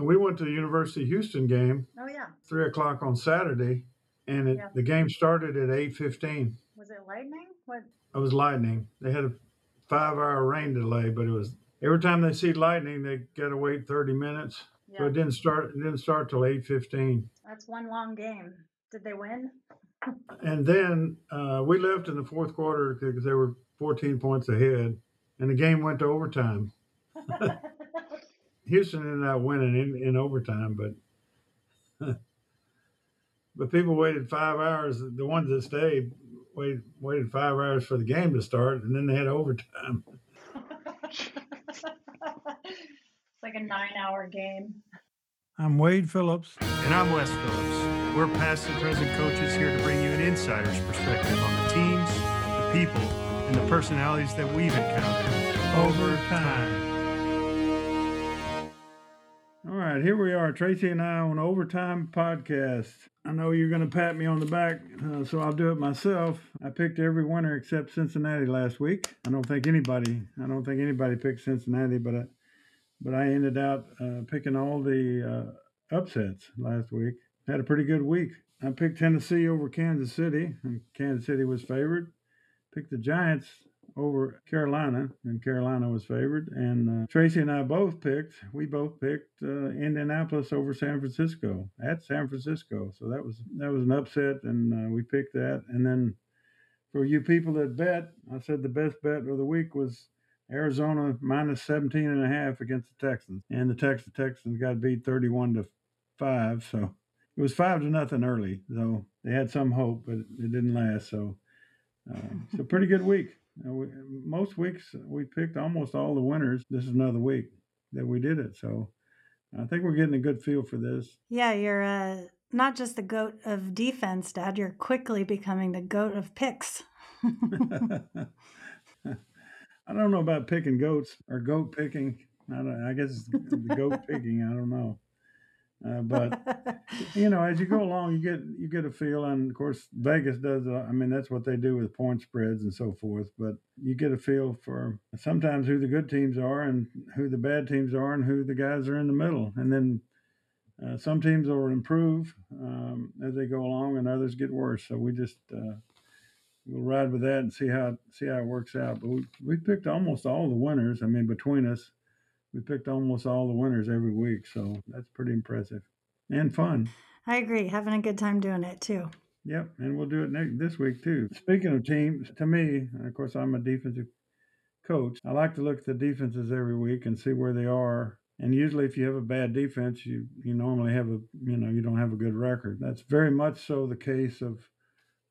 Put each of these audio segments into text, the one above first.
And we went to the University of Houston game, Oh, yeah. three o'clock on Saturday, and it, Yeah. the game started at eight fifteen. Was it lightning? What? It was lightning. They had a five-hour rain delay, but it was every time they see lightning, they got to wait thirty minutes. Yeah. So it didn't start. It didn't start till eight fifteen. That's one long game. Did they win? And then uh, we left in the fourth quarter because they were 14 points ahead, and the game went to overtime. Houston ended up winning in, in overtime, but but people waited five hours. The ones that stayed waited waited five hours for the game to start, and then they had overtime. it's like a nine hour game. I'm Wade Phillips. And I'm Wes Phillips. We're past and present coaches here to bring you an insider's perspective on the teams, the people, and the personalities that we've encountered over time. Right, here we are, Tracy and I on Overtime Podcast. I know you're going to pat me on the back, uh, so I'll do it myself. I picked every winner except Cincinnati last week. I don't think anybody, I don't think anybody picked Cincinnati, but I, but I ended up uh, picking all the uh, upsets last week. Had a pretty good week. I picked Tennessee over Kansas City, and Kansas City was favored. Picked the Giants over Carolina, and Carolina was favored. And uh, Tracy and I both picked. We both picked uh, Indianapolis over San Francisco at San Francisco. So that was that was an upset, and uh, we picked that. And then for you people that bet, I said the best bet of the week was Arizona minus 17 and a half against the Texans, and the Texas Texans got beat 31 to five. So it was five to nothing early. though they had some hope, but it didn't last. So. Uh, a pretty good week. We, most weeks we picked almost all the winners. This is another week that we did it. So I think we're getting a good feel for this. Yeah, you're uh, not just the goat of defense, Dad. You're quickly becoming the goat of picks. I don't know about picking goats or goat picking. I, don't, I guess it's the goat picking. I don't know. Uh, but you know, as you go along, you get you get a feel, and of course, Vegas does. Uh, I mean, that's what they do with point spreads and so forth. But you get a feel for sometimes who the good teams are and who the bad teams are, and who the guys are in the middle. And then uh, some teams will improve um, as they go along, and others get worse. So we just uh, we'll ride with that and see how see how it works out. But we we picked almost all the winners. I mean, between us we picked almost all the winners every week, so that's pretty impressive and fun. I agree. Having a good time doing it too. Yep, and we'll do it next this week too. Speaking of teams, to me, of course, I'm a defensive coach. I like to look at the defenses every week and see where they are. And usually, if you have a bad defense, you you normally have a you know you don't have a good record. That's very much so the case of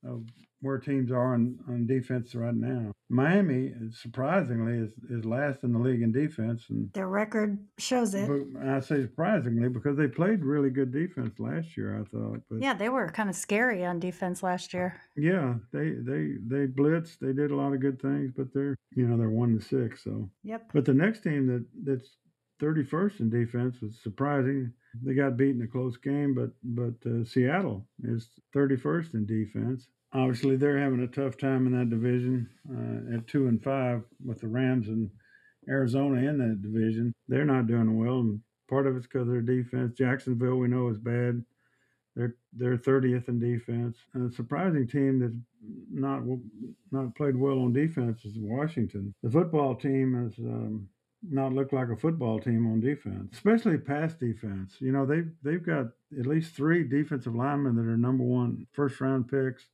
of where teams are on, on defense right now. Miami, surprisingly, is, is last in the league in defense, and Their record shows it. I say surprisingly because they played really good defense last year. I thought, but Yeah, they were kind of scary on defense last year. yeah, they they they blitzed. They did a lot of good things, but they're you know they're one to six. So, Yep. but the next team that that's thirty first in defense was surprising. They got beat in a close game, but but uh, Seattle is thirty first in defense. Obviously, they're having a tough time in that division uh, at two and five with the Rams and Arizona in that division. They're not doing well, and part of it's because of their defense. Jacksonville, we know, is bad. They're they're thirtieth in defense. And a surprising team that's not not played well on defense is Washington. The football team is. um, not look like a football team on defense, especially pass defense. You know they've they've got at least three defensive linemen that are number one first round picks.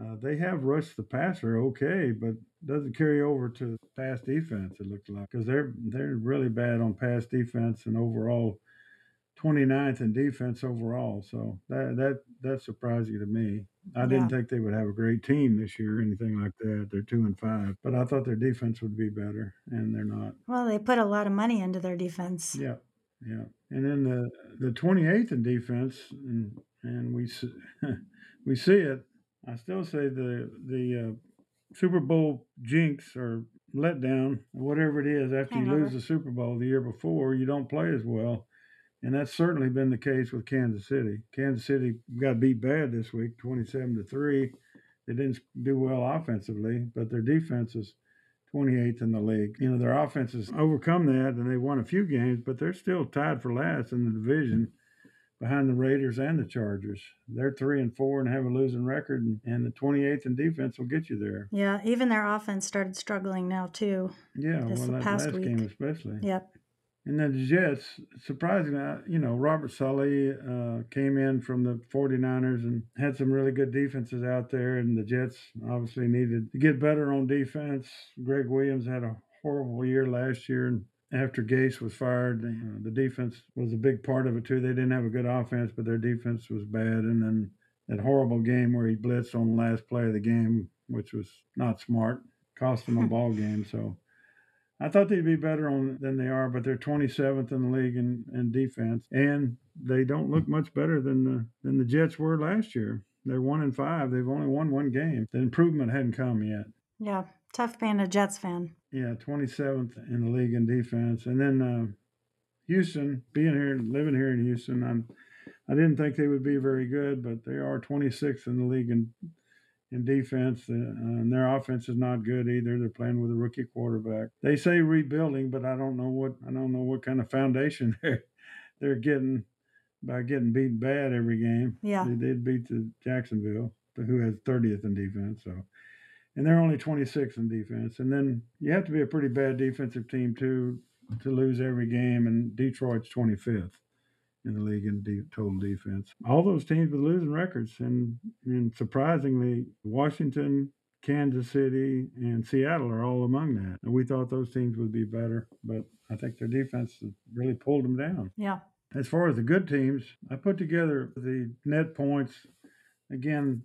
Uh, they have rushed the passer okay, but doesn't carry over to pass defense. It looks like because they're they're really bad on pass defense and overall 29th in defense overall. So that that that's surprising to me. I didn't Yeah. think they would have a great team this year or anything like that. They're two and five, but I thought their defense would be better, and they're not. Well, they put a lot of money into their defense. Yeah, yeah. And then the the 28th in defense, and and we we see it. I still say the the uh, Super Bowl jinx or letdown, whatever it is, after you lose the Super Bowl the year before, you don't play as well. And that's certainly been the case with Kansas City. Kansas City got beat bad this week, 27 to 3. They didn't do well offensively, but their defense is 28th in the league. You know, their offense has overcome that and they won a few games, but they're still tied for last in the division behind the Raiders and the Chargers. They're three and four and have a losing record, and, and the 28th in defense will get you there. Yeah, even their offense started struggling now too. Yeah, This well, that past last week. game especially. Yep. And then the Jets, surprisingly, uh, you know, Robert Saleh uh, came in from the 49ers and had some really good defenses out there. And the Jets obviously needed to get better on defense. Gregg Williams had a horrible year last year. And after Gase was fired, know, the defense was a big part of it, too. They didn't have a good offense, but their defense was bad. And then that horrible game where he blitzed on the last play of the game, which was not smart, cost them a ball game. So. I thought they'd be better on than they are, but they're 27th in the league in, in defense, and they don't look much better than the than the Jets were last year. They're one and five. They've only won one game. The improvement hadn't come yet. Yeah. Tough being a Jets fan. Yeah, 27th in the league in defense, and then uh, Houston, being here, living here in Houston, I'm, I didn't think they would be very good, but they are 26th in the league in in defense, uh, and their offense is not good either. They're playing with a rookie quarterback. They say rebuilding, but I don't know what I don't know what kind of foundation they're they're getting by getting beat bad every game. Yeah. They did beat the Jacksonville, who has 30th in defense. So, and they're only 26th in defense. And then you have to be a pretty bad defensive team too to lose every game. And Detroit's 25th in the league in de- total defense. All those teams with losing records, and and surprisingly, Washington. Kansas City and Seattle are all among that. And we thought those teams would be better, but I think their defense really pulled them down. Yeah. As far as the good teams, I put together the net points. Again,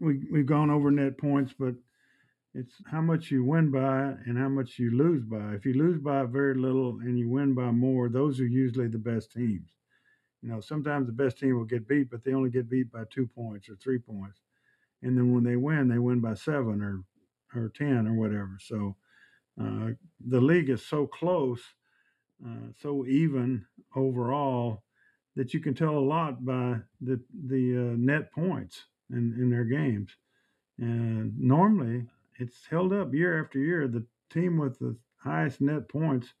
we we've gone over net points, but it's how much you win by and how much you lose by. If you lose by very little and you win by more, those are usually the best teams. You know, sometimes the best team will get beat, but they only get beat by two points or three points. And then when they win, they win by seven or or ten or whatever. So uh, the league is so close, uh, so even overall that you can tell a lot by the the uh, net points in, in their games. And normally, it's held up year after year. The team with the highest net points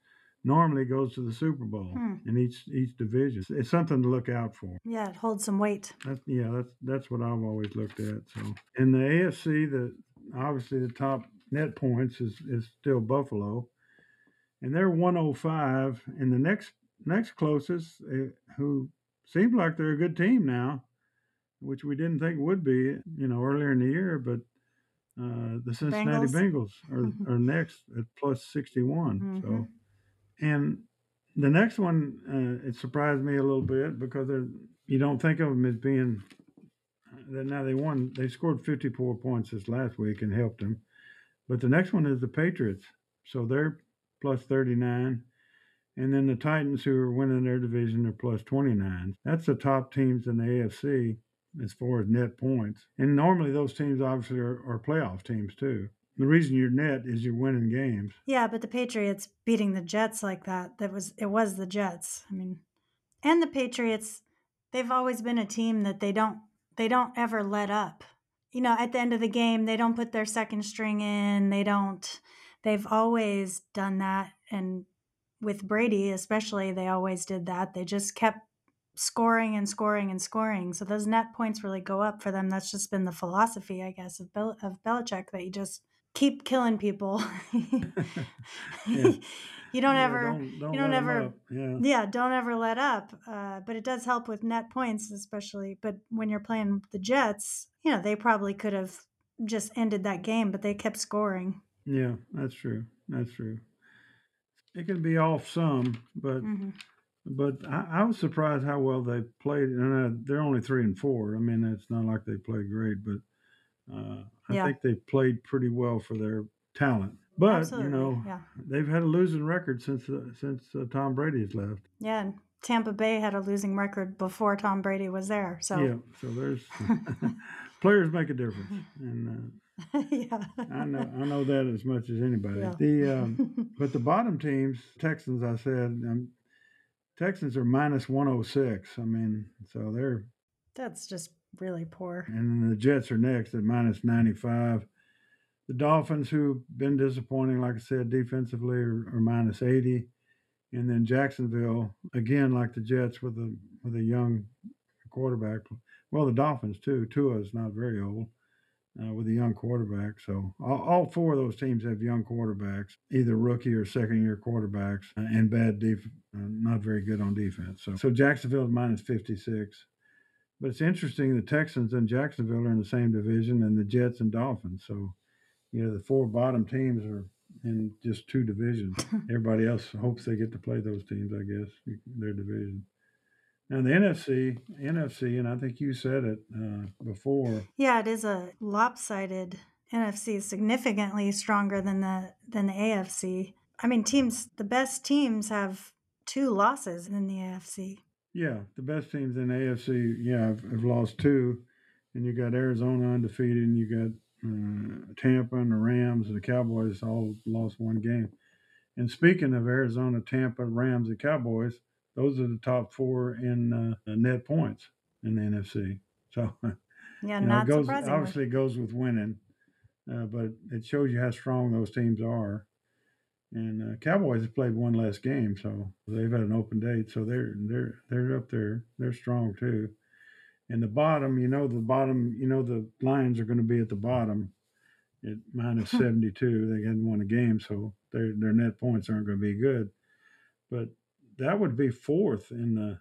normally goes to the Super Bowl Hmm. in each each division. It's something to look out for. Yeah, it holds some weight. That's, yeah, that's that's what I've always looked at. So in the AFC, the obviously the top net points is is still Buffalo, and they're 105. And the next next closest, uh, who seems like they're a good team now, which we didn't think would be, you know, earlier in the year, but. Uh, the Cincinnati Bengals? Bengals are, Mhm. are next at plus 61. So, Mhm. And the next one, uh, it surprised me a little bit because you don't think of them as being. That now they won. They scored 54 points this last week and helped them, but the next one is the Patriots. So they're plus 39, and then the Titans, who are winning their division, are plus 29. That's the top teams in the AFC as far as net points. And normally those teams obviously are, are playoff teams too. The reason you're net is you're winning games. Yeah, but the Patriots beating the Jets like that, that was it was the Jets. I mean, and the Patriots, they've always been a team that they don't they don't ever let up. You know, at the end of the game, they don't put their second string in. They don't they've always done that and with Brady especially, they always did that. They just kept scoring and scoring and scoring. So those net points really go up for them. That's just been the philosophy, I guess, of Bel- of Belichick that you just keep killing people. Yeah. you don't Yeah, ever don't, don't you don't ever- Yeah. yeah don't ever let up uh, but it does help with net points especially but when you're playing the jets you know they probably could have just ended that game but they kept scoring Yeah, that's true. That's true. It can be off some, but hmm but I, I was surprised how well they played. And uh, they're only three and four. I mean, it's not like they played great, but uh, I Yeah. think they played pretty well for their talent. But Absolutely. you know, yeah they've had a losing record since uh, since uh, Tom Brady's left. yeah and tampa bay had a losing record before tom brady was there so Yeah, so there's players make a difference, and yeah uh, I know I know that as much as anybody. Yeah. The um, But the bottom teams, Texans, I said, um, Texans are minus 106. I mean, so they're, that's just really poor and then the Jets are next at minus 95. The Dolphins, who've been disappointing, like I said, defensively, are, are minus 80. And then Jacksonville, again, like the Jets, with a with a young quarterback. Well, the Dolphins too. Tua is not very old uh, with a young quarterback. So all, all, four of those teams have young quarterbacks, either rookie or second year quarterbacks, uh, and bad def- uh, not very good on defense. So so Jacksonville is minus 56. But it's interesting the Texans and Jacksonville are in the same division, and the Jets and Dolphins. So you know the four bottom teams are in just two divisions. Everybody else hopes they get to play those teams, I guess, their division. And the NFC, NFC, and I think you said it uh, before. Yeah, it is a lopsided. NFC is significantly stronger than the than the AFC. I mean, teams, the best teams have two losses in the AFC. Yeah, the best teams in the AFC, yeah, have, have lost two, and you got Arizona undefeated, and you got uh, Tampa and the Rams and the Cowboys all lost one game. And speaking of Arizona, Tampa, Rams, and Cowboys, those are the top four in uh, net points in the NFC. So yeah, you know, not it goes, surprisingly. Obviously, it goes with winning, uh, but it shows you how strong those teams are. And uh, Cowboys have played one less game, so they've had an open date, so they're they're they're up there. They're strong too. And the bottom, you know, the bottom, you know, the Lions are going to be at the bottom at minus 72. They hadn't won a game, so their their net points aren't going to be good. But that would be fourth in the,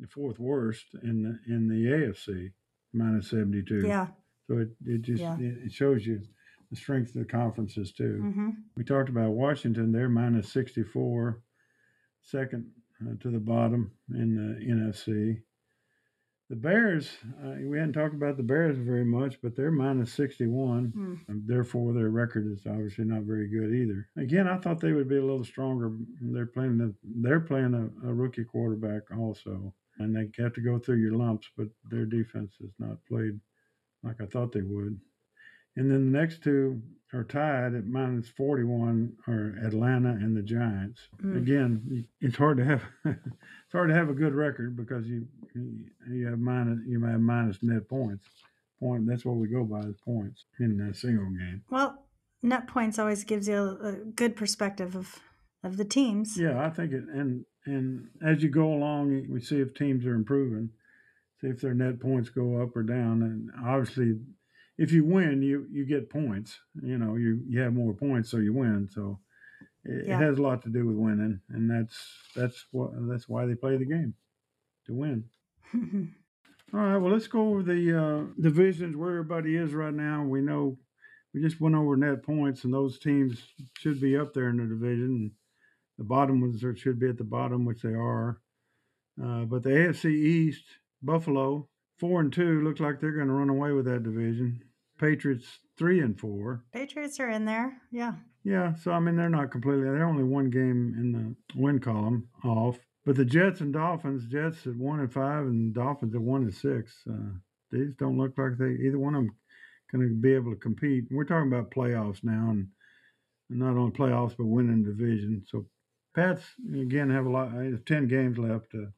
the fourth worst in the in the AFC, minus 72. Yeah. So it, it just Yeah. it, it shows you the strength of the conferences too. hmm We talked about Washington; they're minus 64, second uh, to the bottom in the NFC. The Bears, uh, we hadn't talked about the Bears very much, but they're minus 61. Mm. And therefore, their record is obviously not very good either. Again, I thought they would be a little stronger. They're playing the, they're playing a, a rookie quarterback also, and they have to go through your lumps. But their defense has not played like I thought they would. And then the next two are tied at minus 41 are Atlanta and the Giants. Mm. Again, it's hard to have it's hard to have a good record because you you have minus you have minus net points. Point that's what we go by is points in a single game. Well, net points always gives you a, a good perspective of of the teams. Yeah, I think it and and as you go along, we see if teams are improving, see if their net points go up or down, and obviously, if you win, you you get points. You know, you you have more points, so you win. So it, Yeah. it has a lot to do with winning, and that's that's what that's why they play the game to win. All right, well, let's go over the uh, divisions where everybody is right now. We know we just went over net points, and those teams should be up there in the division. The bottom ones are, should be at the bottom, which they are. Uh, but the AFC East, Buffalo, four and two, looks like they're going to run away with that division. Patriots, three and four. Patriots are in there. Yeah. Yeah, so I mean they're not completely. They're only one game in the win column off. But the Jets and Dolphins, Jets at one and five, and Dolphins at one and six. Uh, these don't look like they either one of them going to be able to compete. We're talking about playoffs now, and not only playoffs but winning division. So Pats again have a lot. uh, Ten games left to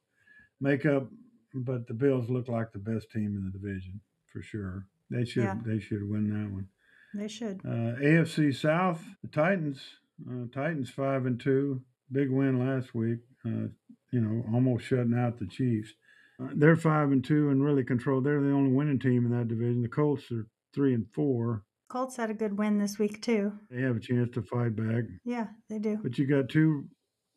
make up, but the Bills look like the best team in the division for sure. They should Yeah. they should win that one. They should. Uh, AFC South, the Titans, uh, Titans five and two, big win last week. Uh, you know, almost shutting out the Chiefs. Uh, they're five and two and really control. They're the only winning team in that division. The Colts are three and four. Colts had a good win this week too. They have a chance to fight back. Yeah, they do. But you got two,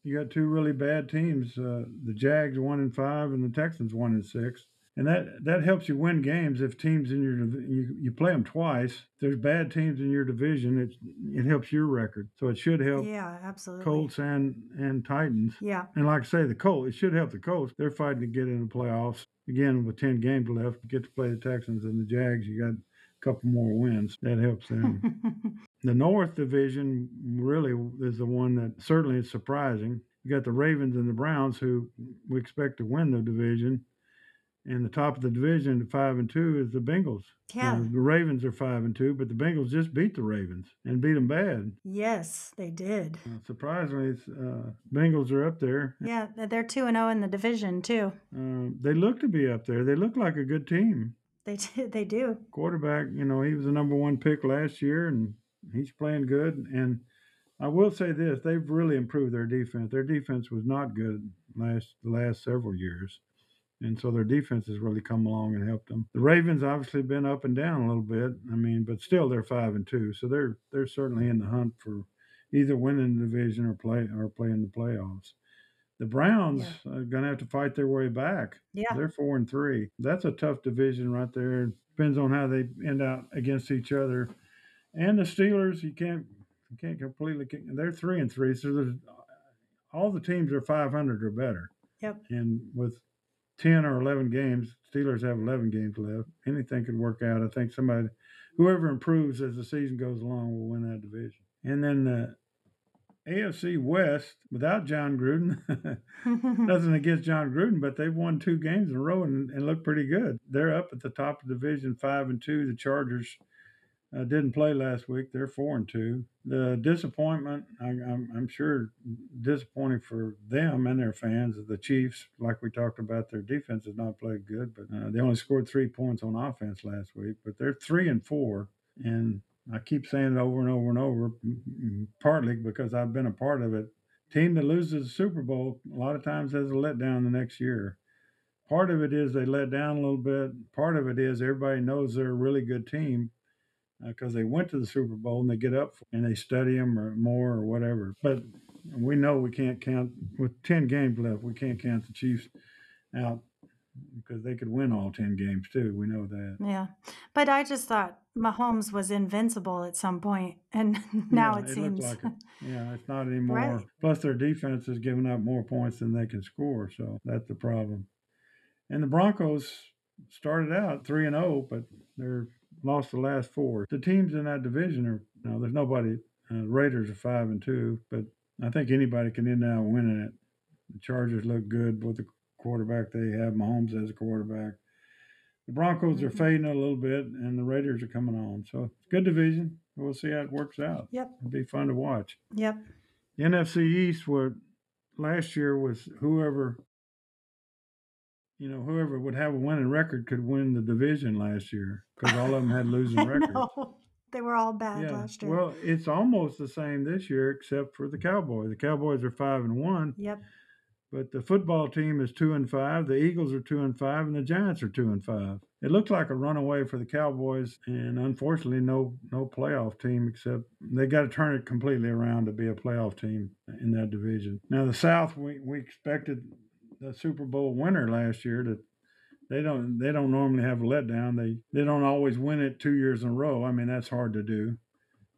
you got two really bad teams. Uh, the Jags one and five, and the Texans one and six. And that, that helps you win games if teams in your you, you play them twice. If there's bad teams in your division. It it helps your record, so it should help Yeah, absolutely. Colts and and Titans. Yeah. And like I say, the Colts, it should help the Colts. They're fighting to get in the playoffs. Again, with 10 games left, get to play the Texans and the Jags. You got a couple more wins. That helps them. the North Division really is the one that certainly is surprising. You got the Ravens and the Browns, who we expect to win the division. And the top of the division, at five and two, is the Bengals. yeah. The Ravens are five and two, but the Bengals just beat the Ravens and beat them bad. yes, they did. Uh, surprisingly, uh, Bengals are up there. Yeah, they're 2 and 0 in the division too. Uh, they look to be up there. They look like a good team. They do. They do. quarterback, you know, he was the number one pick last year and he's playing good. And I will say this, they've really improved their defense. Their defense was not good last the last several years. And so their defense has really come along and helped them. The Ravens obviously been up and down a little bit. I mean, but still they're five and two. So they're they're certainly in the hunt for either winning the division or play or playing the playoffs. The Browns are going to have to fight their way back. Yeah. They're four and three. That's a tough division right there. Depends on how they end out against each other. And the Steelers, you can't you can't completely. They're three and three, so there's all the teams are five hundred or better. Yep. And with ten or eleven games, Steelers have eleven games left. Anything could work out. I think somebody, whoever improves as the season goes along, will win that division. And then the AFC West, without Jon Gruden, nothing against Jon Gruden, but they've won two games in a row and, and look pretty good. They're up at the top of the division, five and two. The Chargers uh, didn't play last week; they're four and two. The disappointment, I, I'm, I'm sure, disappointing for them and their fans. The Chiefs, like we talked about, their defense has not played good, but uh, they only scored three points on offense last week. But they're three and four, and I keep saying it over and over and over, partly because I've been a part of it. Team that loses the Super Bowl a lot of times has a letdown the next year. Part of it is they let down a little bit. Part of it is everybody knows they're a really good team because uh, they went to the Super Bowl and they get up and they study them or more or whatever. But we know we can't count with ten games left. We can't count the Chiefs out because they could win all 10 games too. We know that. Yeah. But I just thought Mahomes was invincible at some point, and now yeah, it, it seems. Like it. Yeah, it's not anymore. Right. Plus, their defense is giving up more points than they can score, so that's the problem. And the Broncos started out 3 and 0, but they're lost the last four. The teams in that division are, you know, there's nobody, uh, Raiders are 5 and 2, but I think anybody can end up winning it. The Chargers look good with the quarterback they have, Mahomes as a quarterback. The Broncos are Mhm. fading a little bit, and the Raiders are coming on. So it's a good division. We'll see how it works out. Yep. It'll be fun to watch. Yep. The NFC East, what last year was whoever, you know, whoever would have a winning record could win the division last year because all of them had losing records. know. They were all bad Yeah. last year. Well, it's almost the same this year, except for the Cowboys. The Cowboys are five and one. yep. But the football team is two and five. The Eagles are two and five, and the Giants are two and five. It looked like a runaway for the Cowboys, and unfortunately, no no playoff team except they got to turn it completely around to be a playoff team in that division. Now the South, we, we expected the Super Bowl winner last year that They don't. They don't normally have a letdown. They they don't always win it two years in a row. I mean that's hard to do,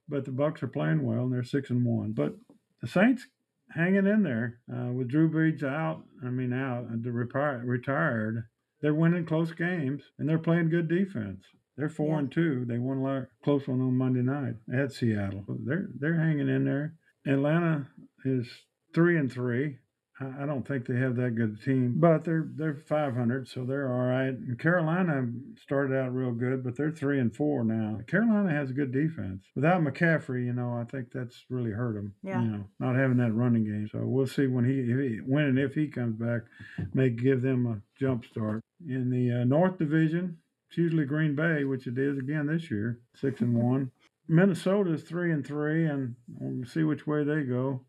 but the Bucs are playing well and they're six and one. But the Saints hanging in there uh, with Drew Brees out. I mean, out uh, the retire, retired. They're winning close games and they're playing good defense. They're four Yeah. and two. They won a lot, close one on Monday night at Seattle. They're they're hanging in there. Atlanta is three and three. I don't think they have that good a team, but they're they're 500, so they're all right. And Carolina started out real good, but they're three and four now. Carolina has a good defense. Without McCaffrey, you know, I think that's really hurt them. Yeah. You know, not having that running game. So we'll see when he, if he when and if he comes back, may give them a jump start in the uh, North Division. It's usually Green Bay, which it is again this year, six and one. Minnesota is three and three, and we'll see which way they go.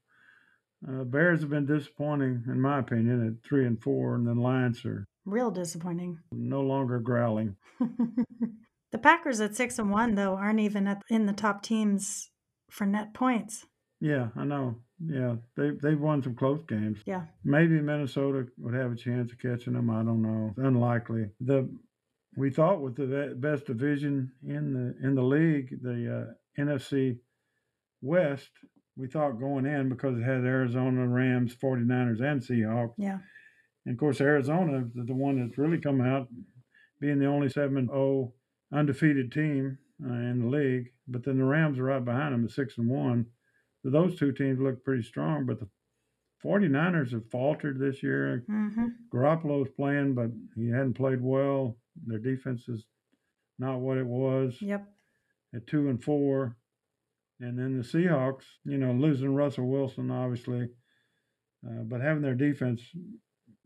Uh, Bears have been disappointing, in my opinion, at three and four, and then Lions are Real disappointing. no longer growling. the Packers at six and one though aren't even at, in the top teams for net points. Yeah, I know. Yeah, they they've won some close games. Yeah. Maybe Minnesota would have a chance of catching them. I don't know. It's unlikely. The we thought with the best division in the in the league, the uh, NFC West, we thought going in because it had Arizona, Rams, 49ers, and Seahawks. Yeah. And of course, Arizona, the, the one that's really come out, being the only 7 0 undefeated team uh, in the league. But then the Rams are right behind them at 6 and 1. So those two teams look pretty strong. But the 49ers have faltered this year. Mm-hmm. Garoppolo's playing, but he hadn't played well. Their defense is not what it was Yep. at 2 and 4. And then the Seahawks, you know, losing Russell Wilson, obviously, uh, but having their defense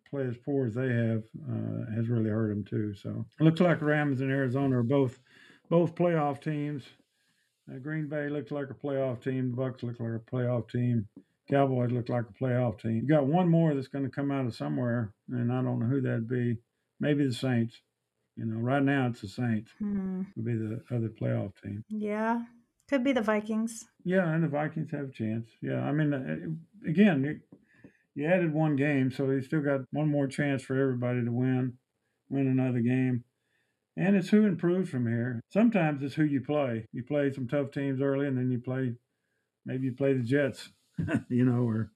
play as poor as they have uh, has really hurt them too. So it looks like Rams and Arizona are both both playoff teams. Uh, Green Bay looks like a playoff team. The Bucs look like a playoff team. Cowboys look like a playoff team. You got one more that's going to come out of somewhere, and I don't know who that'd be. Maybe the Saints. You know, right now it's the Saints. Hmm. Would be the other playoff team. Yeah. Could be the Vikings. Yeah, and the Vikings have a chance. Yeah, I mean, uh, again, you, you added one game, so you still got one more chance for everybody to win, win another game. And it's who improves from here. Sometimes it's who you play. You play some tough teams early, and then you play, maybe you play the Jets, you know, or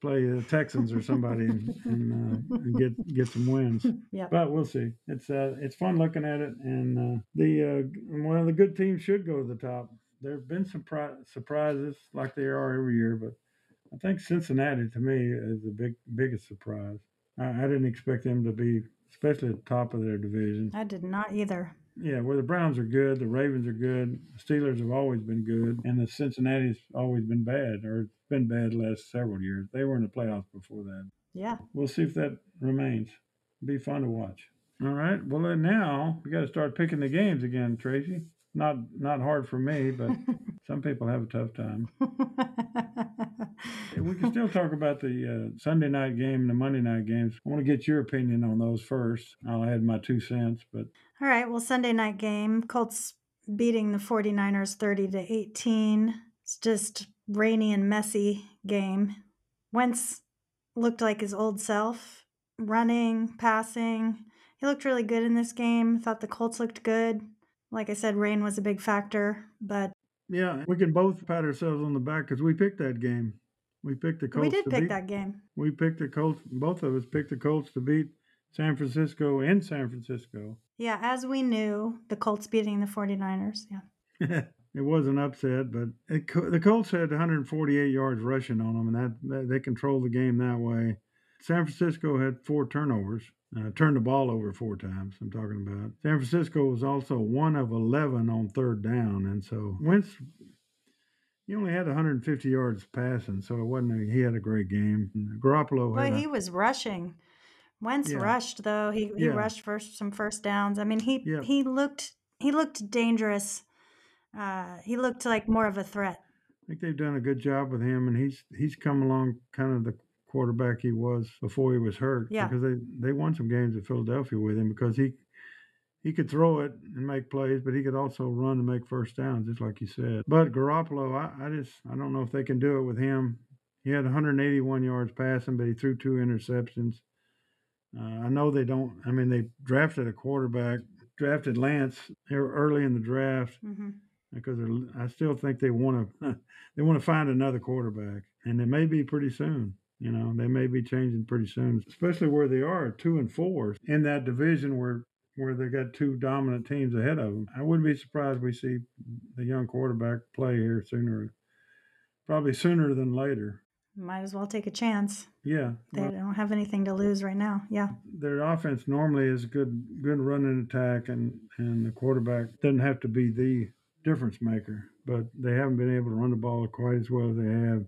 play the Texans or somebody and, and, uh, and get get some wins. Yep. But we'll see. It's uh, it's fun looking at it, and uh, the uh, well, the good teams should go to the top. There have been some pri- surprises, like they are every year, but I think Cincinnati to me is the big biggest surprise. I, I didn't expect them to be, especially at the top of their division. I did not either. Yeah, where the Browns are good, the Ravens are good, the Steelers have always been good, and the Cincinnati's always been bad, or it's been bad the last several years. They were in the playoffs before that. Yeah. We'll see if that remains. Be fun to watch. All right. Well, then now we got to start picking the games again, Tracy. Not not hard for me, but some people have a tough time. We can still talk about the uh, Sunday night game and the Monday night games. I want to get your opinion on those first. I'll add my two cents, but All right. Well, Sunday night game, Colts beating the 49ers 30 to 18. It's just rainy and messy game. Wentz looked like his old self, running, passing. He looked really good in this game. Thought the Colts looked good. Like I said, rain was a big factor, but yeah, we can both pat ourselves on the back because we picked that game. We picked the Colts. we did to pick beat- that game. We picked the Colts. Both of us picked the Colts to beat San Francisco in San Francisco. Yeah, as we knew, the Colts beating the 49ers. Yeah. it was an upset, but it, the Colts had 148 yards rushing on them, and that, that they controlled the game that way. San Francisco had four turnovers, uh, turned the ball over four times. I'm talking about San Francisco was also one of 11 on third down, and so Wentz. He only had 150 yards passing, so it wasn't. A, he had a great game. Garoppolo Boy, had. a- he was rushing. Wentz Yeah. rushed though. He he Yeah. rushed for some first downs. I mean, he Yeah. he looked he looked dangerous. Uh, he looked like more of a threat. I think they've done a good job with him, and he's he's come along kind of the quarterback he was before he was hurt. Yeah. Because they they won some games at Philadelphia with him because he he could throw it and make plays, but he could also run and make first downs, just like you said. But Garoppolo, I, I just I don't know if they can do it with him. He had 181 yards passing, but he threw two interceptions. Uh, I know they don't. I mean, they drafted a quarterback, drafted Lance ear- early in the draft hmm because they're, I still think they want to they want to find another quarterback, and it may be pretty soon. You know, they may be changing pretty soon, especially where they are two and four in that division where where they got two dominant teams ahead of them. I wouldn't be surprised we see the young quarterback play here sooner, probably sooner than later. Might as well take a chance. Yeah, They well, don't have anything to lose right now. Yeah. their offense normally is good good running attack and and the quarterback doesn't have to be the difference maker but they haven't been able to run the ball quite as well as they have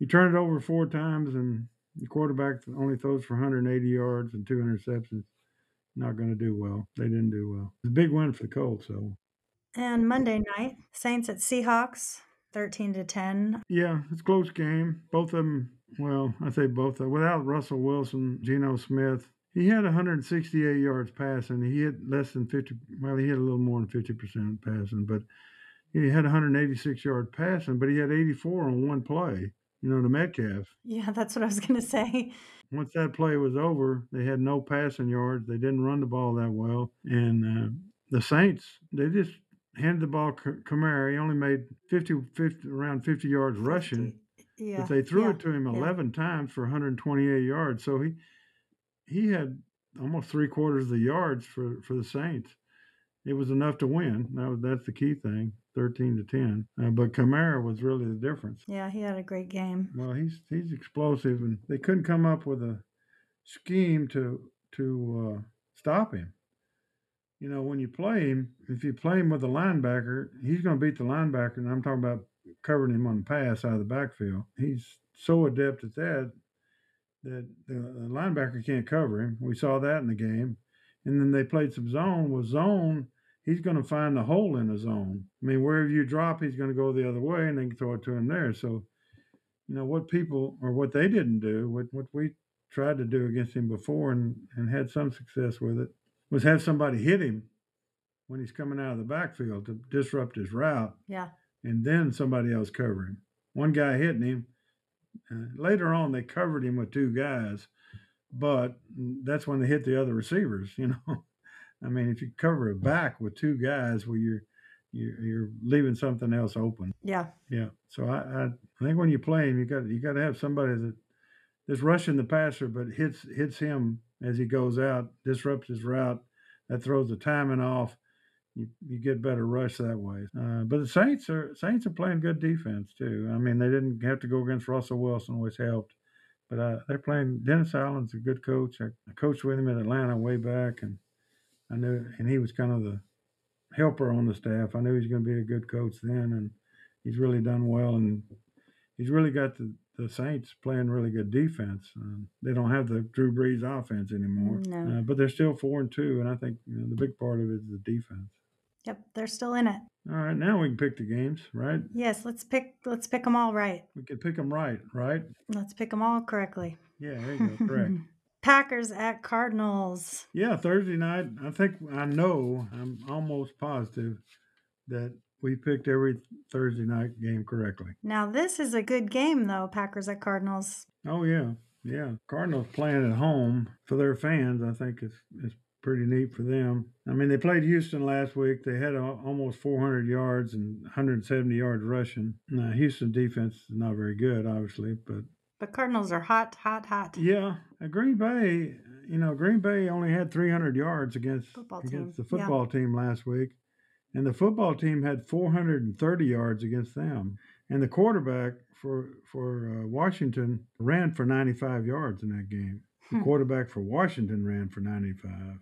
you turn it over four times and the quarterback only throws for 180 yards and two interceptions not going to do well they didn't do well it's a big win for the colts so And Monday night, Saints at Seahawks, thirteen to ten. yeah it's a close game both of them well i say both of them without russell wilson geno smith He had 168 yards passing. He hit less than 50. Well, he hit a little more than 50% passing, but he had 186 yards passing. But he had 84 on one play. You know, the Metcalf. Yeah, that's what I was gonna say. Once that play was over, they had no passing yards. They didn't run the ball that well, and uh, the Saints they just handed the ball to Kamara. He only made 50, 50 around 50 yards rushing. Yeah. But they threw yeah, it to him yeah. 11 times for 128 yards. So he he had almost three quarters of the yards for, for the Saints. It was enough to win. That was, that's the key thing, 13 to 10. Uh, but Kamara was really the difference. Yeah, he had a great game. Well, he's he's explosive, and they couldn't come up with a scheme to to uh, stop him. You know, when you play him, if you play him with a linebacker, he's going to beat the linebacker. And I'm talking about covering him on the pass out of the backfield. He's so adept at that. that the linebacker can't cover him. We saw that in the game. And then they played some zone. With zone, he's going to find the hole in the zone. I mean, wherever you drop, he's going to go the other way, and they can throw it to him there. So, you know, what people or what they didn't do, what what we tried to do against him before and and had some success with it, was have somebody hit him when he's coming out of the backfield to disrupt his route, Yeah. and then somebody else cover him. One guy hitting him. Uh, later on, they covered him with two guys, but that's when they hit the other receivers. You know, I mean, if you cover a back with two guys, well, you're you're, you're leaving something else open. Yeah. Yeah. So I, I, I think when you play him, you got you got to have somebody that that's rushing the passer, but hits hits him as he goes out, disrupts his route. That throws the timing off. You, you get better rush that way. Uh, but the Saints are Saints are playing good defense too. I mean, they didn't have to go against Russell Wilson, which helped. But uh, they're playing. Dennis Allen's a good coach. I, I coached with him in Atlanta way back, and I knew, and he was kind of the helper on the staff. I knew he was going to be a good coach then, and he's really done well. And he's really got the, the Saints playing really good defense. Um, they don't have the Drew Brees offense anymore, No. uh, but they're still four and two. And I think you know, the big part of it is the defense. Yep. They're still in it. All right, now we can pick the games, right? Yes. Let's pick. Let's pick them all right. We can pick them right, right? Let's pick them all correctly. Yeah, there you go. Correct. Packers at Cardinals. Yeah, Thursday night. I think I know. I'm almost positive that we picked every Thursday night game correctly. Now this is a good game though. Packers at Cardinals. Oh yeah, yeah. Cardinals playing at home for their fans. I think it's it's pretty neat for them. I mean, they played Houston last week. They had a, almost 400 yards and 170 yards rushing. Now, Houston defense is not very good, obviously, but But Cardinals are hot, hot, hot. yeah, uh, Green Bay. You know, Green Bay only had 300 yards against Football against team, the yeah. football team last week, and the football team had 430 yards against them. And the quarterback for for uh, Washington ran for 95 yards in that game. The Hmm. quarterback for Washington ran for 95.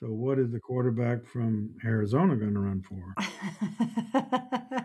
So what is the quarterback from Arizona going to run for?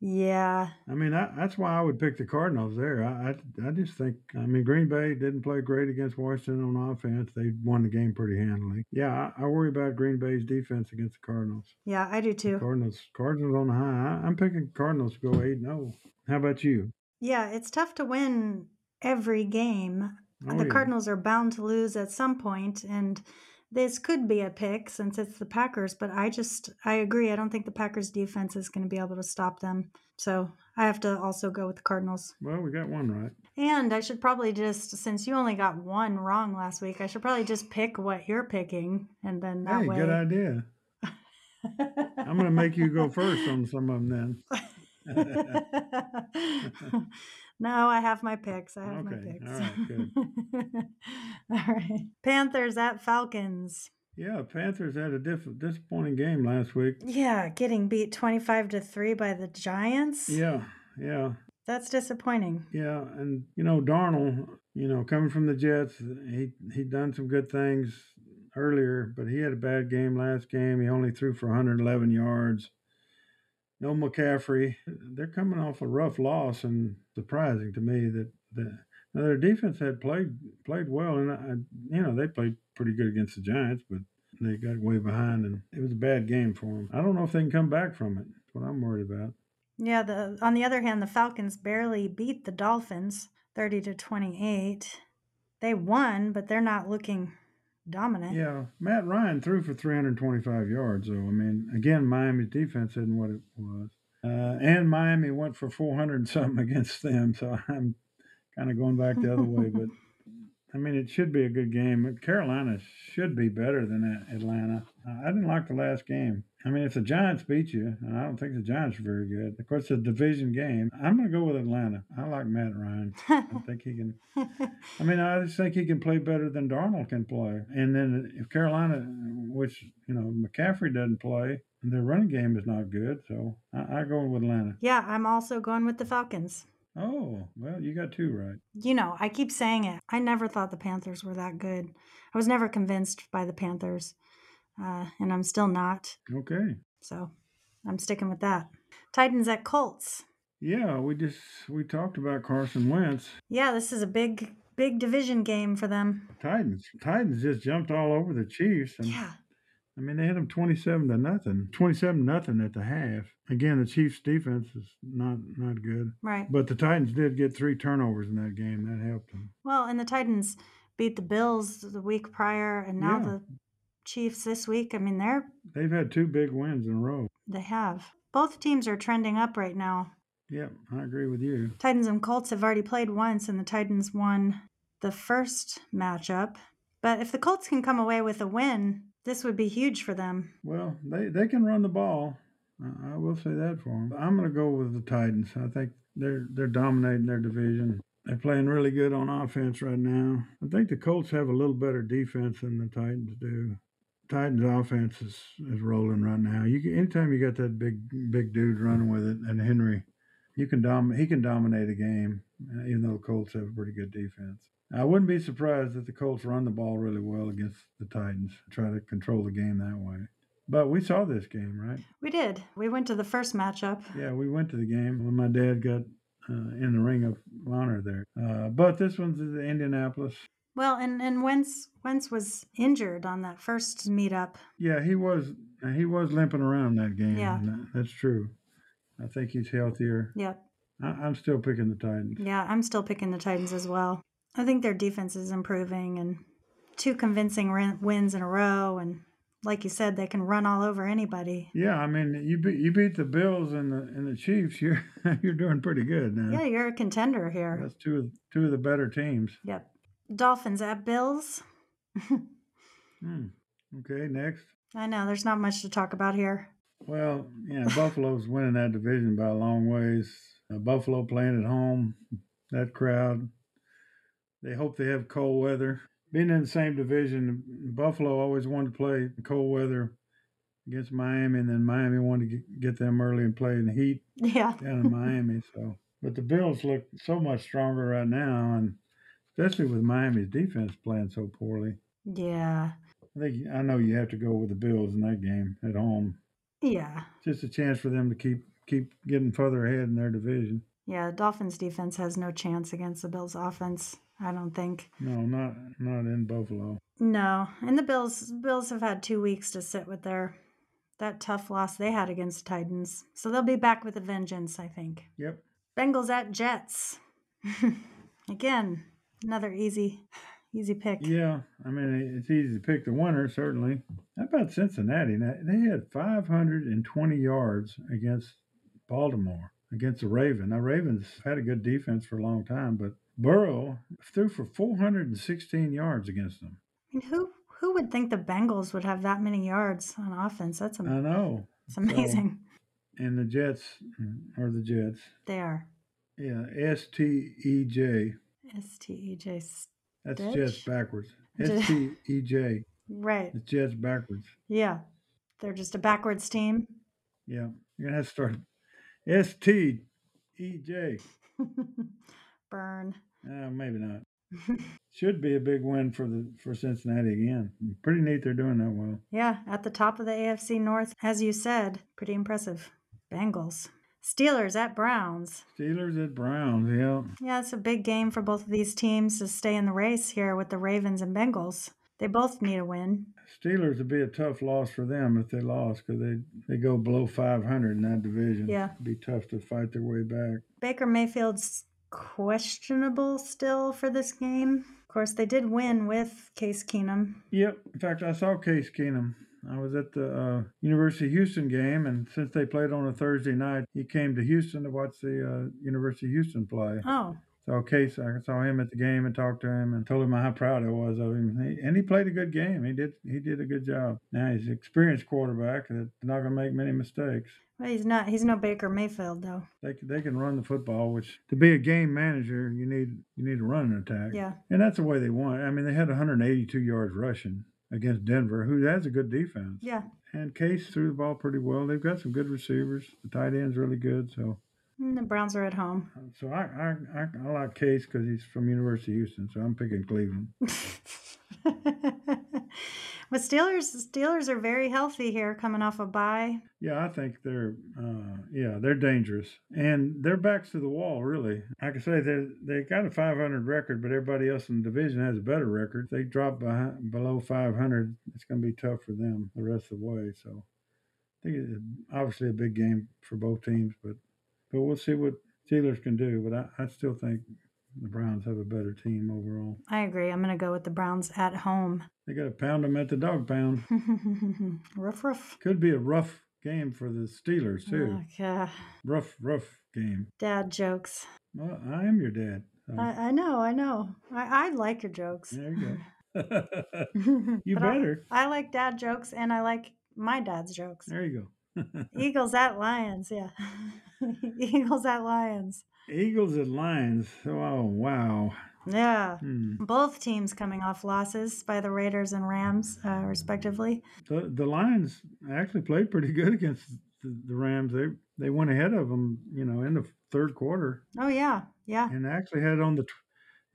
yeah. I mean, I, that's why I would pick the Cardinals there. I, I I just think I mean Green Bay didn't play great against Washington on offense. They won the game pretty handily. Yeah, I, I worry about Green Bay's defense against the Cardinals. Yeah, I do too. Cardinals Cardinals on the high. I, I'm picking Cardinals to go eight zero. Oh. How about you? Yeah, it's tough to win every game. Oh, the yeah. Cardinals are bound to lose at some point, and this could be a pick since it's the Packers. But I just, I agree. I don't think the Packers defense is going to be able to stop them. So I have to also go with the Cardinals. Well, we got one right. And I should probably just, since you only got one wrong last week, I should probably just pick what you're picking, and then that hey, way. good idea. I'm going to make you go first on some of them no, I have my picks. I have my Okay, picks. all right, good. all right. Panthers at Falcons. Yeah, Panthers had a diff- disappointing game last week. Yeah, getting beat 25 to 3 by the Giants. Yeah, yeah. That's disappointing. Yeah, and you know Darnold, you know, coming from the Jets, he he done some good things earlier, but he had a bad game last game. He only threw for 111 yards. No McCaffrey. They're coming off a rough loss, and surprising to me that the their defense had played played well, and I, you know they played pretty good against the Giants, but they got way behind, and it was a bad game for them. I don't know if they can come back from it. That's what I'm worried about. Yeah, the on the other hand, the Falcons barely beat the Dolphins 30 to 28. They won, but they're not looking dominant. Yeah, Matt Ryan threw for 325 yards, though. I mean, again, Miami's defense isn't what it was. Uh, and Miami went for 400 and something against them, so I'm kind of going back the other way. But, I mean, it should be a good game. Carolina should be better than Atlanta. I didn't like the last game. I mean, if the Giants beat you, and I don't think the Giants are very good, of course, it's a division game. I'm going to go with Atlanta. I like Matt Ryan. I think he can I mean, I just think he can play better than Darnold can play. And then if Carolina, which you know McCaffrey doesn't play, their running game is not good. So I, I go with Atlanta. yeah, I'm also going with the Falcons. Oh well, you got two right. You know, I keep saying it. I never thought the Panthers were that good. I was never convinced by the Panthers, uh, and I'm still not. Okay. So I'm sticking with that. Titans at Colts. Yeah, we just we talked about Carson Wentz. Yeah, this is a big, big division game for them. Titans. Titans just jumped all over the Chiefs. And, Yeah. I mean, they hit them 27 to nothing. 27 nothing at the half. Again, the Chiefs' defense is not not good. Right. But the Titans did get three turnovers in that game. That helped them. Well, and the Titans beat the Bills the week prior, and now Yeah. the Chiefs this week. I mean, they're They've had two big wins in a row. they have both teams are trending up right now. Yep, I agree with you. Titans and Colts have already played once, and the Titans won the first matchup. But if the Colts can come away with a win, this would be huge for them. Well, they, they can run the ball. I will say that for them. I'm going to go with the Titans. I think they're they're dominating their division. They're playing really good on offense right now. I think the Colts have a little better defense than the Titans do. Titans offense is, is rolling right now. You can, anytime you got that big big dude running with it and Henry, you can dom he can dominate a game, uh, even though the Colts have a pretty good defense. I wouldn't be surprised if the Colts run the ball really well against the Titans, try to control the game that way. But we saw this game, right? We did. We went to the first matchup. Yeah, we went to the game when my dad got uh, in the Ring of Honor there. Uh, but this one's in Indianapolis. Well, and and Wentz Wentz was injured on that first meetup. Yeah, he was he was limping around that game. Yeah. That's true. I think he's healthier. Yep. I, I'm still picking the Titans. Yeah, I'm still picking the Titans as well. I think their defense is improving and two convincing wins in a row. And like you said, they can run all over anybody. Yeah, I mean you beat you beat the Bills and the and the Chiefs. You're you're doing pretty good now. Yeah, you're a contender here. That's two of two of the better teams. Yep. Dolphins at Bills. Hmm. Okay, next. I know there's not much to talk about here. Well, yeah, Buffalo's winning that division by a long ways. Uh, Buffalo playing at home, that crowd. They hope they have cold weather. Being in the same division, Buffalo always wanted to play cold weather against Miami, and then Miami wanted to get- get them early and play in the heat Yeah. down in Miami. So, but the Bills look so much stronger right now, and especially with Miami's defense playing so poorly. Yeah. I think I know you have to go with the Bills in that game at home. Yeah. just a chance for them to keep keep getting further ahead in their division. Yeah. Dolphins defense has no chance against the Bills offense. I don't think. No, not not in Buffalo. No. And the Bills Bills have had two weeks to sit with their that tough loss they had against Titans. So they'll be back with a vengeance, I think. Yep. Bengals at Jets. Again, another easy easy pick. Yeah, I mean it's easy to pick the winner certainly. How about Cincinnati? Now, They had 520 yards against Baltimore against the Ravens. Now Ravens had a good defense for a long time, but Burrow threw for 416 yards against them. I mean, who who would think the Bengals would have that many yards on offense? That's am- I know. it's amazing. And the Jets are the Jets. they are. Yeah, S T E J. S T E J. That's? Jets backwards. S T E J. Right. It's Jets backwards. Yeah. They're just a backwards team. Yeah, you're gonna have to start S T E J. Burn. Uh, maybe not. Should be a big win for the for Cincinnati again. Pretty neat they're doing that well. Yeah, at the top of the AFC North, as you said, pretty impressive. Bengals. Steelers at Browns. Steelers at Browns. Yeah, Yeah, it's a big game for both of these teams to stay in the race here with the Ravens and Bengals. They both need a win. Steelers would be a tough loss for them if they lost because they they go below 500 in that division. Yeah. It'd be tough to fight their way back. Baker Mayfield's questionable still for this game. Of course, they did win with Case Keenum. Yep. In fact, I saw Case Keenum. I was at the uh, University of Houston game, and since they played on a Thursday night, he came to Houston to watch the uh, University of Houston play. Oh, So Case, I saw him at the game and talked to him and told him how proud I was of him. He, and he played a good game. He did. He did a good job. Now he's an experienced quarterback that's not going to make many mistakes. well, he's not. He's no Baker Mayfield though. They can- they can run the football, which to be a game manager, you need you need to run an attack. Yeah. And that's the way they want. I mean, they had 182 yards rushing against Denver, who has a good defense. Yeah. And Case threw the ball pretty well. They've got some good receivers. The tight end's really good. So And the Browns are at home. Uh, so I I, I, I like Case because he's from University of Houston. So I'm picking Cleveland. But Steelers, Steelers are very healthy here, coming off a bye. Yeah, I think they're uh, yeah they're dangerous and their backs to the wall really. I I say, they they got a 500 record, but everybody else in the division has a better record. If they drop behind, below 500, it's going to be tough for them the rest of the way. So I think it's obviously a big game for both teams, but but we'll see what Steelers can do. But I, I still think the Browns have a better team overall. I agree. I'm going to go with the Browns at home. They got to pound them at the dog pound. ruff, ruff. Could be a rough game for the Steelers too. Oh, yeah. Rough, rough game. Dad jokes. Well, I am your dad. so I, I know, I know. I, I like your jokes. there you go. you But I- better. I like dad jokes and I like my dad's jokes. There you go. Eagles at Lions, yeah. Eagles at Lions. Eagles at Lions. Oh wow. Yeah. Hmm. Both teams coming off losses by the Raiders and Rams, uh, respectively. The the Lions actually played pretty good against the, the Rams. They they went ahead of them, you know, in the third quarter, Oh yeah, yeah. and actually had it on the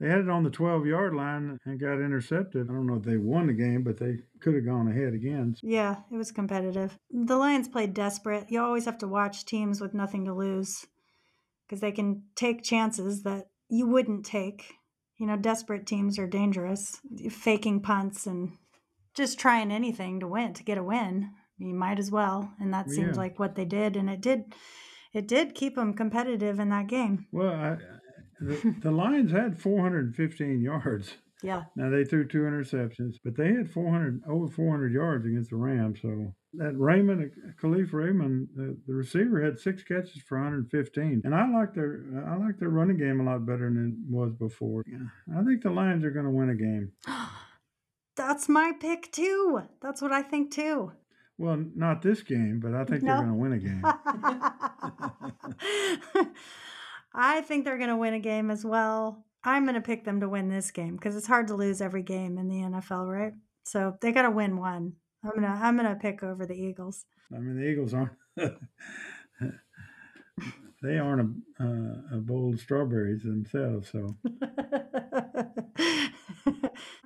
they had it on the twelve yard line and got intercepted. I don't know if they won the game, but they could have gone ahead again. Yeah, it was competitive. The Lions played desperate. You always have to watch teams with nothing to lose because they can take chances that you wouldn't take. You know, desperate teams are dangerous, faking punts and just trying anything to win, to get a win. You might as well. And that Well, seemed yeah. like what they did. And it did. It did keep them competitive in that game. Well, I, the, the Lions had 415 yards. Yeah. Now they threw two interceptions, but they had 400 over 400 yards against the Rams. So that Raymond, Kalif Raymond, the, the receiver had six catches for 115, and I like their I like their running game a lot better than it was before. I think the Lions are going to win a game. That's my pick too. That's what I think too. Well, not this game, but I think they're going to win a game. I think they're going to win a game as well. I'm going to pick them to win this game because it's hard to lose every game in the NFL, right? So they got to win one. I'm gonna I'm gonna pick over the Eagles. I mean, the Eagles aren't. they aren't a, uh, a bowl of strawberries themselves, so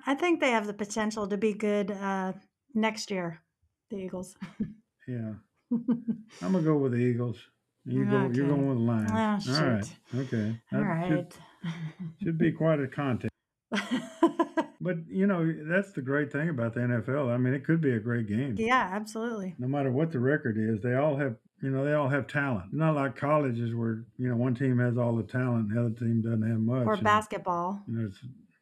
I think they have the potential to be good uh, next year. The Eagles. yeah. I'm gonna go with the Eagles. You go. You're Okay. going with the Lions. Ah, All right. Okay. All That right. Should, should be quite a contest. But you know, that's the great thing about the NFL. I mean, it could be a great game. yeah, absolutely. No matter what the record is, they all have. You know, they all have talent. Not like colleges where you know one team has all the talent, and the other team doesn't have much. Or and, basketball. you know, it's,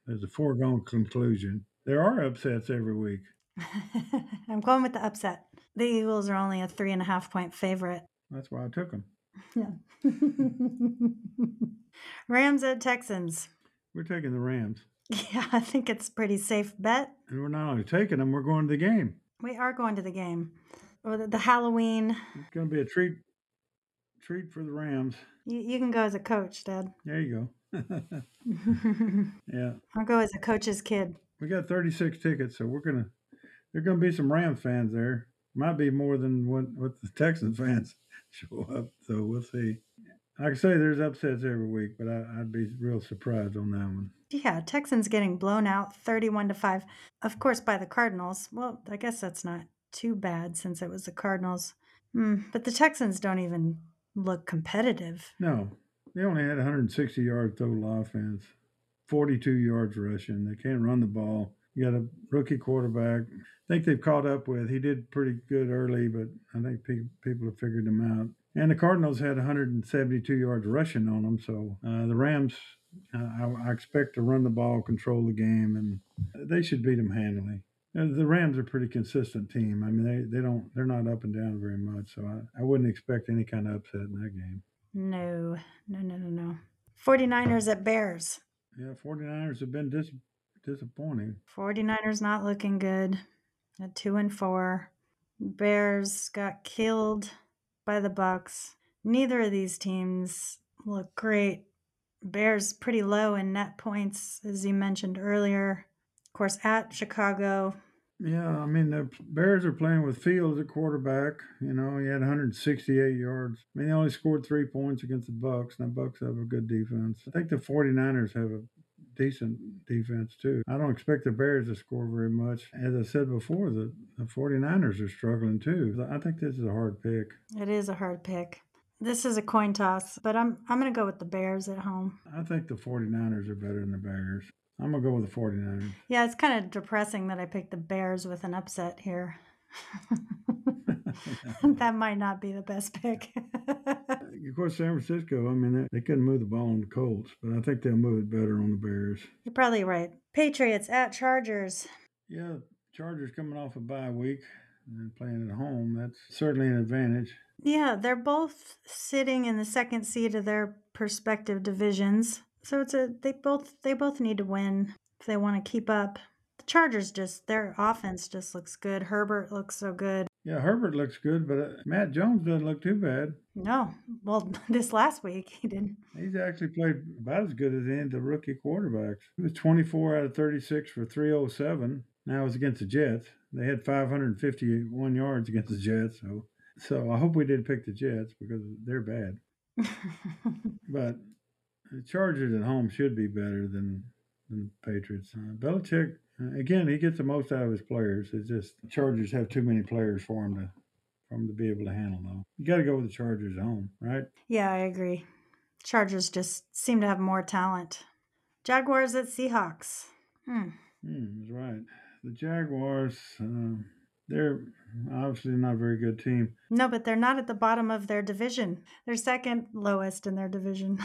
there's a foregone conclusion. There are upsets every week. I'm going with the upset. The Eagles are only a three and a half point favorite. That's why I took them. Yeah. Rams at Texans. We're taking the Rams, Yeah, I think it's a pretty safe bet. and we're not only taking them, we're going to the game. We are going to the game. Or the, the Halloween. It's going to be a treat, treat for the Rams. You, you can go as a coach, Dad. There you go. yeah, I'll go as a coach's kid. we got 36 tickets, so we're gonna. There're gonna be some Ram fans there. Might be more than what what the Texans fans show up. So we'll see. Like I can say, there's upsets every week, but I, I'd be real surprised on that one. Yeah, Texans getting blown out 31 to 5. Of course, by the Cardinals. Well, I guess that's not too bad since it was the Cardinals. Hmm, but the Texans don't even look competitive. No, they only had 160 yards total offense, 42 yards rushing. They can't run the ball. You got a rookie quarterback. I think they've caught up with. He did pretty good early, but I think pe- people have figured him out. And the Cardinals had 172 yards rushing on them. So uh, the Rams, I, I expect to run the ball, control the game, and they should beat them handily. Uh, The Rams are a pretty consistent team. I mean, they, they don't they're not up and down very much. So I, I wouldn't expect any kind of upset in that game. No, no, no, no, no. 49ers at Bears. Yeah, 49ers have been dis- disappointing. 49ers not looking good at 2 and 4. Bears got killed by the Bucs. Neither of these teams look great. Bears pretty low in net points as you mentioned earlier. Of course at Chicago. Yeah, I mean the Bears are playing with Fields at quarterback. You know, he had 168 yards. I mean, they only scored three points against the Bucs. and the Bucs have a good defense. I think the 49ers have a decent defense too. I don't expect the Bears to score very much. As I said before, the, the 49ers are struggling too. I think this is a hard pick. It is a hard pick. This is a coin toss, but I'm I'm going to go with the Bears at home. I think the 49ers are better than the Bears. I'm going to go with the 49ers. Yeah, it's kind of depressing that I picked the Bears with an upset here. that might not be the best pick. of course, San Francisco, I mean, they, they couldn't move the ball on the Colts, but I think they'll move it better on the Bears. You're probably right. Patriots at Chargers. Yeah, Chargers coming off a bye week and playing at home. That's certainly an advantage. Yeah, they're both sitting in the second seed of their respective divisions. So it's a they both they both need to win if they want to keep up. The Chargers just their offense just looks good. Herbert looks so good. Yeah, Herbert looks good, but uh, Mac Jones doesn't look too bad. No, well, this last week he didn't. He's actually played about as good as any of the rookie quarterbacks. He was 24 out of 36 for 307. Now it's against the Jets. They had 551 yards against the Jets, so so I hope we did pick the Jets because they're bad. but the Chargers at home should be better than than Patriots. Uh, Belichick uh, again, he gets the most out of his players. It's just the Chargers have too many players for him to for him to be able to handle though. You got to go with the Chargers at home, right? Yeah, I agree. Chargers just seem to have more talent. Jaguars at Seahawks. Hmm. Hmm, that's right. The Jaguars. Uh, they're obviously not a very good team. No, but they're not at the bottom of their division. They're second lowest in their division.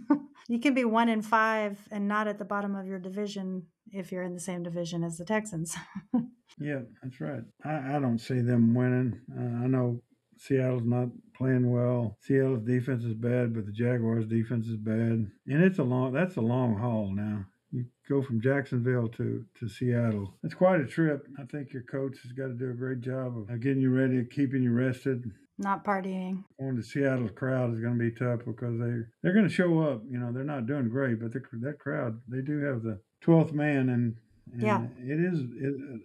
you can be one in five and not at the bottom of your division if you're in the same division as the Texans. yeah, that's right. I, I don't see them winning. Uh, I know Seattle's not playing well. Seattle's defense is bad, but the Jaguars' defense is bad, and it's a long. That's a long haul now go from Jacksonville to, to Seattle. It's quite a trip. I think your coach has got to do a great job of getting you ready, keeping you rested. Not partying. Going to Seattle's crowd is going to be tough because they they're going to show up. You know, they're not doing great, but that crowd they do have the twelfth man, and, and yeah, it is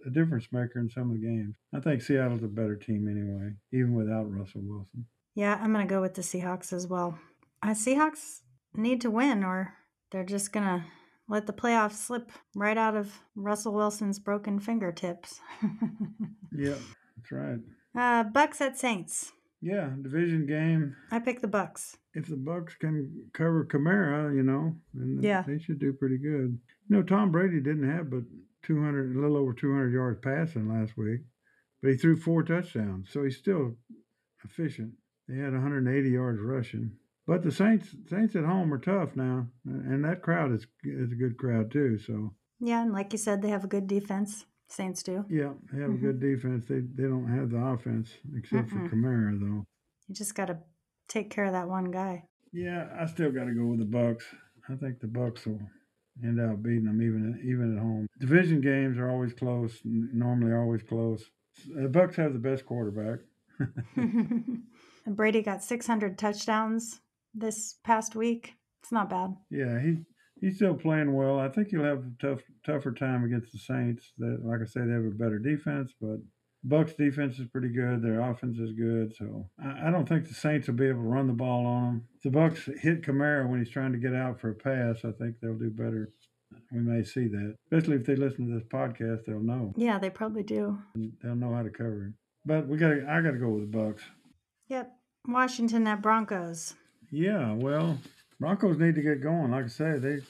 a difference maker in some of the games. I think Seattle's a better team anyway, even without Russell Wilson. Yeah, I'm going to go with the Seahawks as well. Uh, Seahawks need to win, or they're just going to let the playoffs slip right out of Russell Wilson's broken fingertips. yeah, that's right. Uh, Bucs at Saints. Yeah, division game. I pick the Bucs. If the Bucs can cover Kamara, you know, then yeah. they should do pretty good. You know, Tom Brady didn't have but 200, a little over 200 yards passing last week, but he threw four touchdowns, so he's still efficient. They had 180 yards rushing. But the Saints Saints at home are tough now, and that crowd is is a good crowd too. So yeah, and like you said, they have a good defense. Saints do. Yeah, they have mm-hmm. a good defense. They they don't have the offense except Mm-mm. for Kamara though. You just got to take care of that one guy. Yeah, I still got to go with the Bucs. I think the Bucs will end up beating them even even at home. Division games are always close. Normally, always close. The Bucs have the best quarterback. and Brady got 600 touchdowns this past week. It's not bad. Yeah, he he's still playing well. I think he'll have a tough tougher time against the Saints. That like I say, they have a better defense, but Bucs defense is pretty good. Their offense is good, so I, I, don't think the Saints will be able to run the ball on them. If the Bucs hit Kamara when he's trying to get out for a pass, I think they'll do better. We may see that, especially if they listen to this podcast. They'll know. Yeah, they probably do. They'll know how to cover it. But we got. I got to go with the Bucs. Yep, Washington at Broncos. Yeah, well, Broncos need to get going. Like I say, they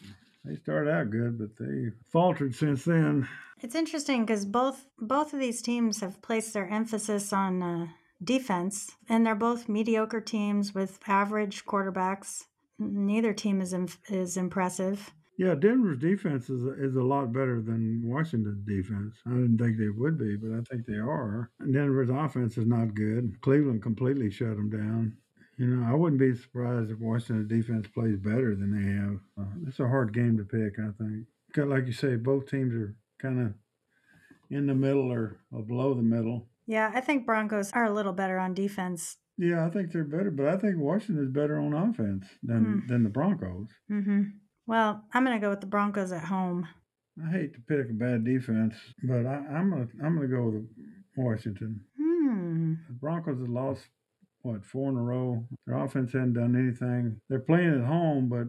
they started out good, but they faltered since then. It's interesting because both both of these teams have placed their emphasis on uh, defense, and they're both mediocre teams with average quarterbacks. Neither team is is impressive. Yeah, Denver's defense is a, is a lot better than Washington's defense. I didn't think they would be, but I think they are. Denver's offense is not good. Cleveland completely shut them down. You know, I wouldn't be surprised if Washington's defense plays better than they have. Uh, it's a hard game to pick, I think. Like you say, both teams are kind of in the middle or, or below the middle. Yeah, I think Broncos are a little better on defense. Yeah, I think they're better, but I think Washington is better on offense than mm. than the Broncos. Mm-hmm. Well, I'm going to go with the Broncos at home. I hate to pick a bad defense, but I, am gonna I'm gonna go with Washington. Hmm. The Broncos have lost what four in a row. Their offense hadn't done anything. They're playing at home, but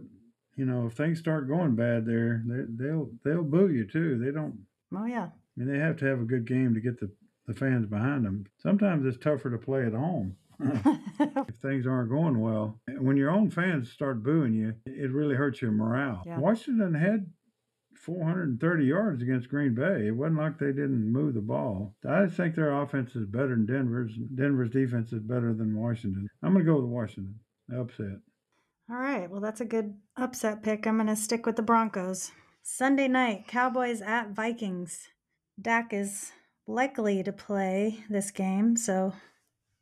you know, if things start going bad there, they, they'll they'll boo you too. They don't. Oh yeah. I mean, they have to have a good game to get the the fans behind them. Sometimes it's tougher to play at home. if things aren't going well, when your own fans start booing you, it really hurts your morale. Yeah. Washington had 430 yards against Green Bay. It wasn't like they didn't move the ball. I just think their offense is better than Denver's. Denver's defense is better than Washington. I'm going to go with Washington. Upset. All right. Well, that's a good upset pick. I'm going to stick with the Broncos. Sunday night, Cowboys at Vikings. Dak is likely to play this game, so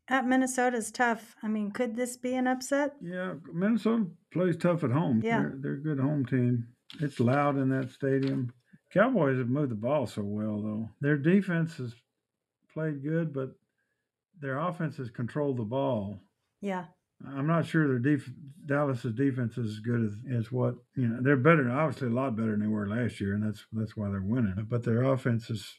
at Minnesota is tough. I mean, could this be an upset? Yeah, Minnesota plays tough at home. Yeah. They're, they're a good home team. It's loud in that stadium. Cowboys have moved the ball so well, though. Their defense has played good, but their offense has controlled the ball. Yeah. I'm not sure their def- Dallas's defense is as good as, as what you know. They're better, obviously a lot better than they were last year, and that's that's why they're winning. But their offense is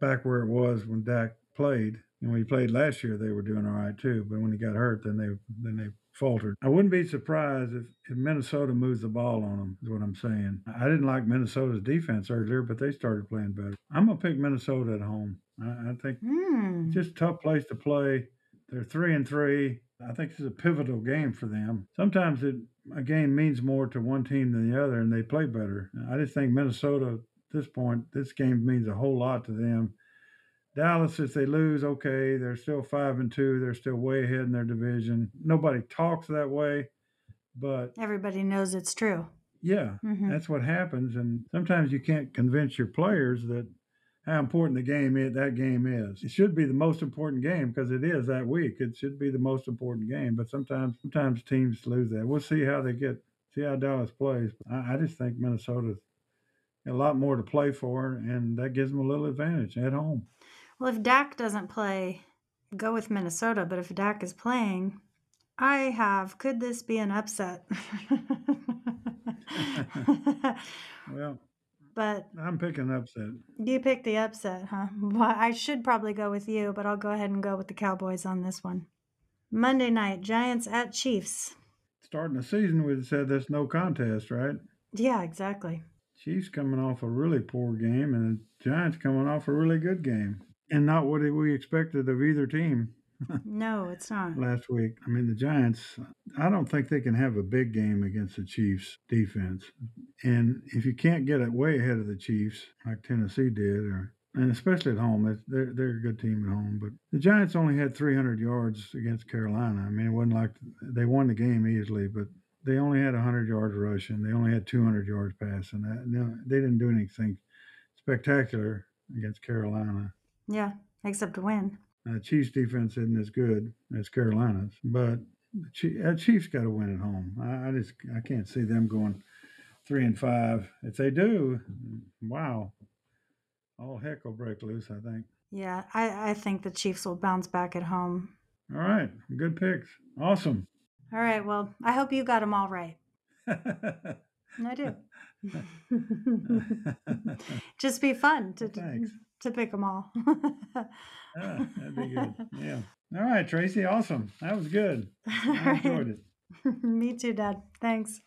back where it was when Dak played. And when he played last year, they were doing all right too. But when he got hurt, then they then they faltered. I wouldn't be surprised if, if Minnesota moves the ball on them. Is what I'm saying. I didn't like Minnesota's defense earlier, but they started playing better. I'm gonna pick Minnesota at home. I, I think Hmm. just a tough place to play. They're three and three. I think this is a pivotal game for them. Sometimes it, a game means more to one team than the other, and they play better. I just think Minnesota at this point, this game means a whole lot to them. Dallas, if they lose, okay, they're still five and two. They're still way ahead in their division. Nobody talks that way, but Everybody knows it's true. yeah, Mhm. that's what happens. And sometimes you can't convince your players that how important the game is. That game is. It should be the most important game because it is that week. It should be the most important game. But sometimes, sometimes teams lose that. We'll see how they get. See how Dallas plays. I, I just think Minnesota's a lot more to play for, and that gives them a little advantage at home. Well, if Dak doesn't play, go with Minnesota. But if Dak is playing, I have. Could this be an upset? Well, but I'm picking upset. you picked the upset, huh? Well, I should probably go with you, but I'll go ahead and go with the Cowboys on this one. Monday night, Giants at Chiefs. Starting the season, we said that's no contest, right? Yeah, exactly. Chiefs coming off a really poor game, and the Giants coming off a really good game, and not what we expected of either team No, it's not. last week. I mean, the Giants. I don't think they can have a big game against the Chiefs defense, and if you can't get it way ahead of the Chiefs like Tennessee did, or and especially at home, they're they're a good team at home. But the Giants only had 300 yards against Carolina. I mean, it wasn't like they won the game easily, but they only had 100 yards rushing. They only had 200 yards passing. That no, they didn't do anything spectacular against Carolina. Yeah, except to win. Uh, Chiefs defense isn't as good as Carolina's, but the uh, Chiefs got to win at home. I, I just I can't see them going three and five. If they do, wow, all heck will break loose. I think. Yeah, I, I think the Chiefs will bounce back at home. All right, good picks. Awesome. All right, well, I hope you got them all right. I do. Just be fun to Thanks. To pick them all. yeah, that'd be good. Yeah. All right, Tracy. Awesome. That was good. I enjoyed it. Me too, Dad. Thanks.